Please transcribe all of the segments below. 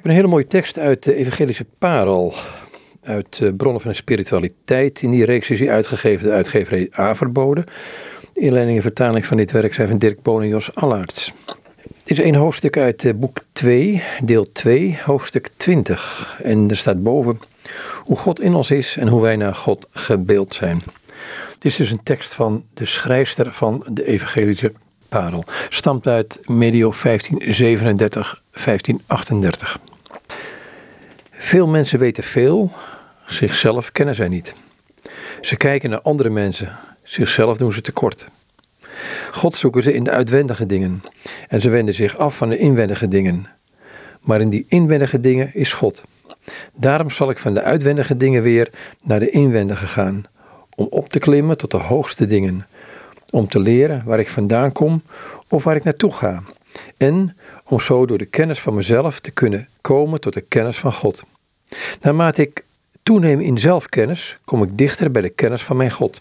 heb een hele mooie tekst uit de Evangelische Parel. Uit uh, Bronnen van Spiritualiteit. In die reeks is hij uitgegeven de uitgeverij Averboden. Inleiding en vertaling van dit werk zijn van Dirk Boon en Jos Allaerts. Dit is een hoofdstuk uit uh, boek 2, deel 2, hoofdstuk 20. En er staat boven hoe God in ons is en hoe wij naar God gebeeld zijn. Dit is dus een tekst van de schrijfster van de Evangelische Parel. Stamt uit medio 1537, 1538. Veel mensen weten veel, zichzelf kennen zij niet. Ze kijken naar andere mensen, zichzelf doen ze tekort. God zoeken ze in de uitwendige dingen en ze wenden zich af van de inwendige dingen. Maar in die inwendige dingen is God. Daarom zal ik van de uitwendige dingen weer naar de inwendige gaan, om op te klimmen tot de hoogste dingen, om te leren waar ik vandaan kom of waar ik naartoe ga, en om zo door de kennis van mezelf te kunnen komen tot de kennis van God. Naarmate ik toeneem in zelfkennis, kom ik dichter bij de kennis van mijn God.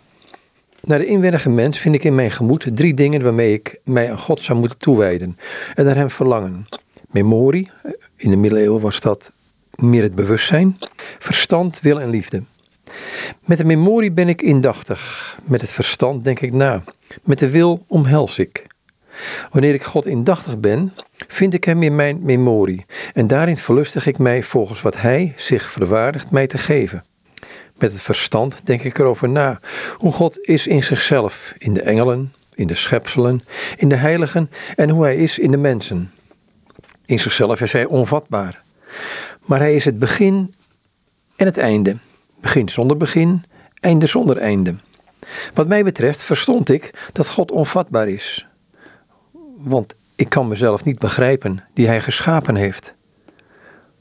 Naar de inwendige mens vind ik in mijn gemoed drie dingen waarmee ik mij aan God zou moeten toewijden en naar hem verlangen. Memorie, in de middeleeuwen was dat meer het bewustzijn, verstand, wil en liefde. Met de memorie ben ik indachtig, met het verstand denk ik na, met de wil omhels ik. Wanneer ik God indachtig ben, vind ik Hem in mijn memorie en daarin verlustig ik mij volgens wat Hij zich verwaardigt mij te geven. Met het verstand denk ik erover na, hoe God is in zichzelf, in de engelen, in de schepselen, in de heiligen en hoe Hij is in de mensen. In zichzelf is Hij onvatbaar, maar Hij is het begin en het einde. Begin zonder begin, einde zonder einde. Wat mij betreft verstond ik dat God onvatbaar is. Want ik kan mezelf niet begrijpen die Hij geschapen heeft.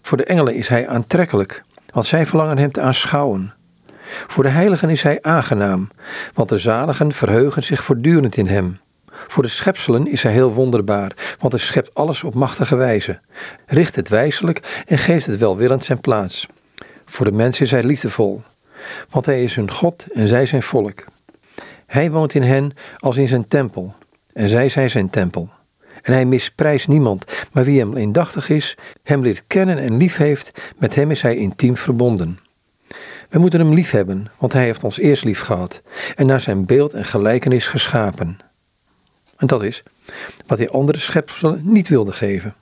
Voor de engelen is Hij aantrekkelijk, want zij verlangen Hem te aanschouwen. Voor de heiligen is Hij aangenaam, want de zaligen verheugen zich voortdurend in Hem. Voor de schepselen is Hij heel wonderbaar, want Hij schept alles op machtige wijze, richt het wijselijk en geeft het welwillend zijn plaats. Voor de mensen is Hij liefdevol, want Hij is hun God en zij zijn volk. Hij woont in hen als in zijn tempel, en zij zijn zijn tempel. En hij misprijst niemand, maar wie hem indachtig is, hem leert kennen en lief heeft, met hem is hij intiem verbonden. We moeten hem lief hebben, want hij heeft ons eerst lief gehad en naar zijn beeld en gelijkenis geschapen. En dat is wat hij andere schepselen niet wilde geven.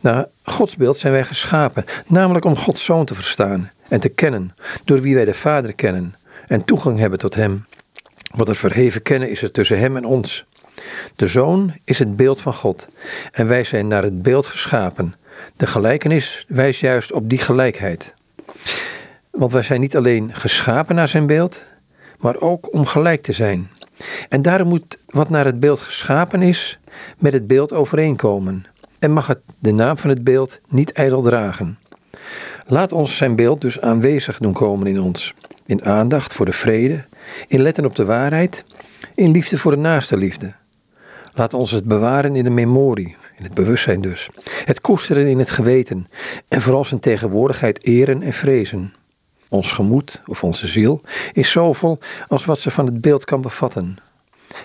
Naar Gods beeld zijn wij geschapen, namelijk om Gods zoon te verstaan en te kennen, door wie wij de Vader kennen en toegang hebben tot Hem. Wat er verheven kennen is er tussen Hem en ons. De Zoon is het beeld van God en wij zijn naar het beeld geschapen. De gelijkenis wijst juist op die gelijkheid. Want wij zijn niet alleen geschapen naar zijn beeld, maar ook om gelijk te zijn. En daarom moet wat naar het beeld geschapen is, met het beeld overeenkomen. En mag het de naam van het beeld niet ijdel dragen. Laat ons zijn beeld dus aanwezig doen komen in ons. In aandacht voor de vrede, in letten op de waarheid, in liefde voor de naaste liefde. Laat ons het bewaren in de memorie, in het bewustzijn dus. Het koesteren in het geweten en vooral zijn tegenwoordigheid eren en vrezen. Ons gemoed of onze ziel is zoveel als wat ze van het beeld kan bevatten.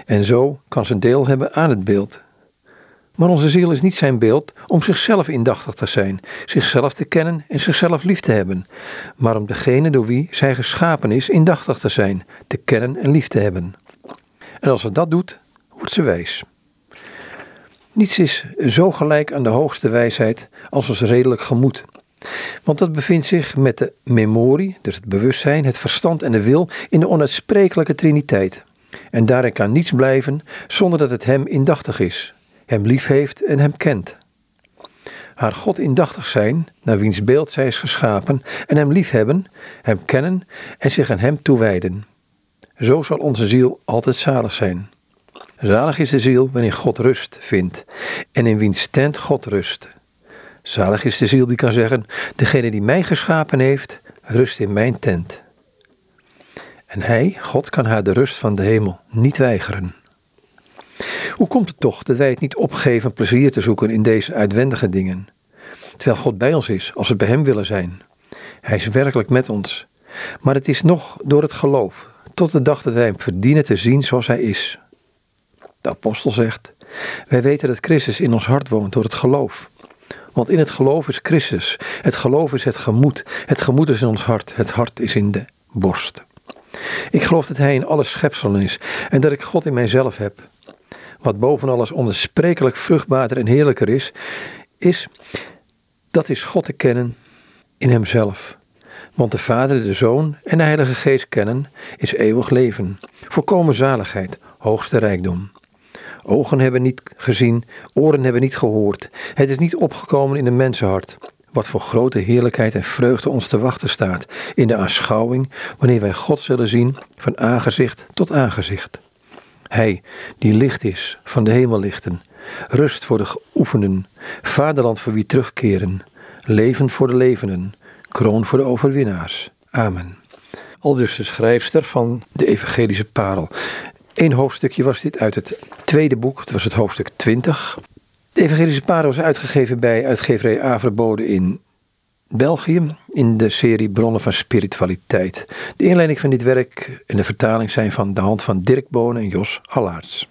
En zo kan ze deel hebben aan het beeld. Maar onze ziel is niet zijn beeld om zichzelf indachtig te zijn, zichzelf te kennen en zichzelf lief te hebben, maar om degene door wie zij geschapen is indachtig te zijn, te kennen en lief te hebben. En als ze dat doet, wordt ze wijs. Niets is zo gelijk aan de hoogste wijsheid als ons redelijk gemoed. Want dat bevindt zich met de memorie, dus het bewustzijn, het verstand en de wil in de onuitsprekelijke triniteit. En daarin kan niets blijven zonder dat het hem indachtig is, hem lief heeft en hem kent. Haar God indachtig zijn, naar wiens beeld zij is geschapen, en hem lief hebben, hem kennen en zich aan hem toewijden. Zo zal onze ziel altijd zalig zijn. Zalig is de ziel waarin God rust vindt en in wiens tent God rust. Zalig is de ziel die kan zeggen: Degene die mij geschapen heeft, rust in mijn tent. En hij, God, kan haar de rust van de hemel niet weigeren. Hoe komt het toch dat wij het niet opgeven plezier te zoeken in deze uitwendige dingen? Terwijl God bij ons is, als we bij Hem willen zijn. Hij is werkelijk met ons. Maar het is nog door het geloof, tot de dag dat wij Hem verdienen te zien zoals Hij is. De apostel zegt: Wij weten dat Christus in ons hart woont door het geloof. Want in het geloof is Christus. Het geloof is het gemoed. Het gemoed is in ons hart. Het hart is in de borst. Ik geloof dat Hij in alle schepselen is en dat ik God in mijzelf heb. Wat boven alles onbesprekelijk vruchtbaarder en heerlijker is, is dat is God te kennen in Hemzelf. Want de Vader, de Zoon en de Heilige Geest kennen is eeuwig leven, volkomen zaligheid, hoogste rijkdom. Ogen hebben niet gezien, oren hebben niet gehoord. Het is niet opgekomen in een mensenhart. Wat voor grote heerlijkheid en vreugde ons te wachten staat in de aanschouwing wanneer wij God zullen zien van aangezicht tot aangezicht. Hij die licht is van de hemellichten, rust voor de geoefenden, vaderland voor wie terugkeren, leven voor de levenden, kroon voor de overwinnaars. Amen. Al dus de schrijfster van de Evangelische Parel. Eén hoofdstukje was dit uit het tweede boek, het was het hoofdstuk 20. De Evangelische Parel was uitgegeven bij uitgeverij Averboden in België in de serie Bronnen van Spiritualiteit. De inleiding van dit werk en de vertaling zijn van de hand van Dirk Bonen en Jos Allaerts.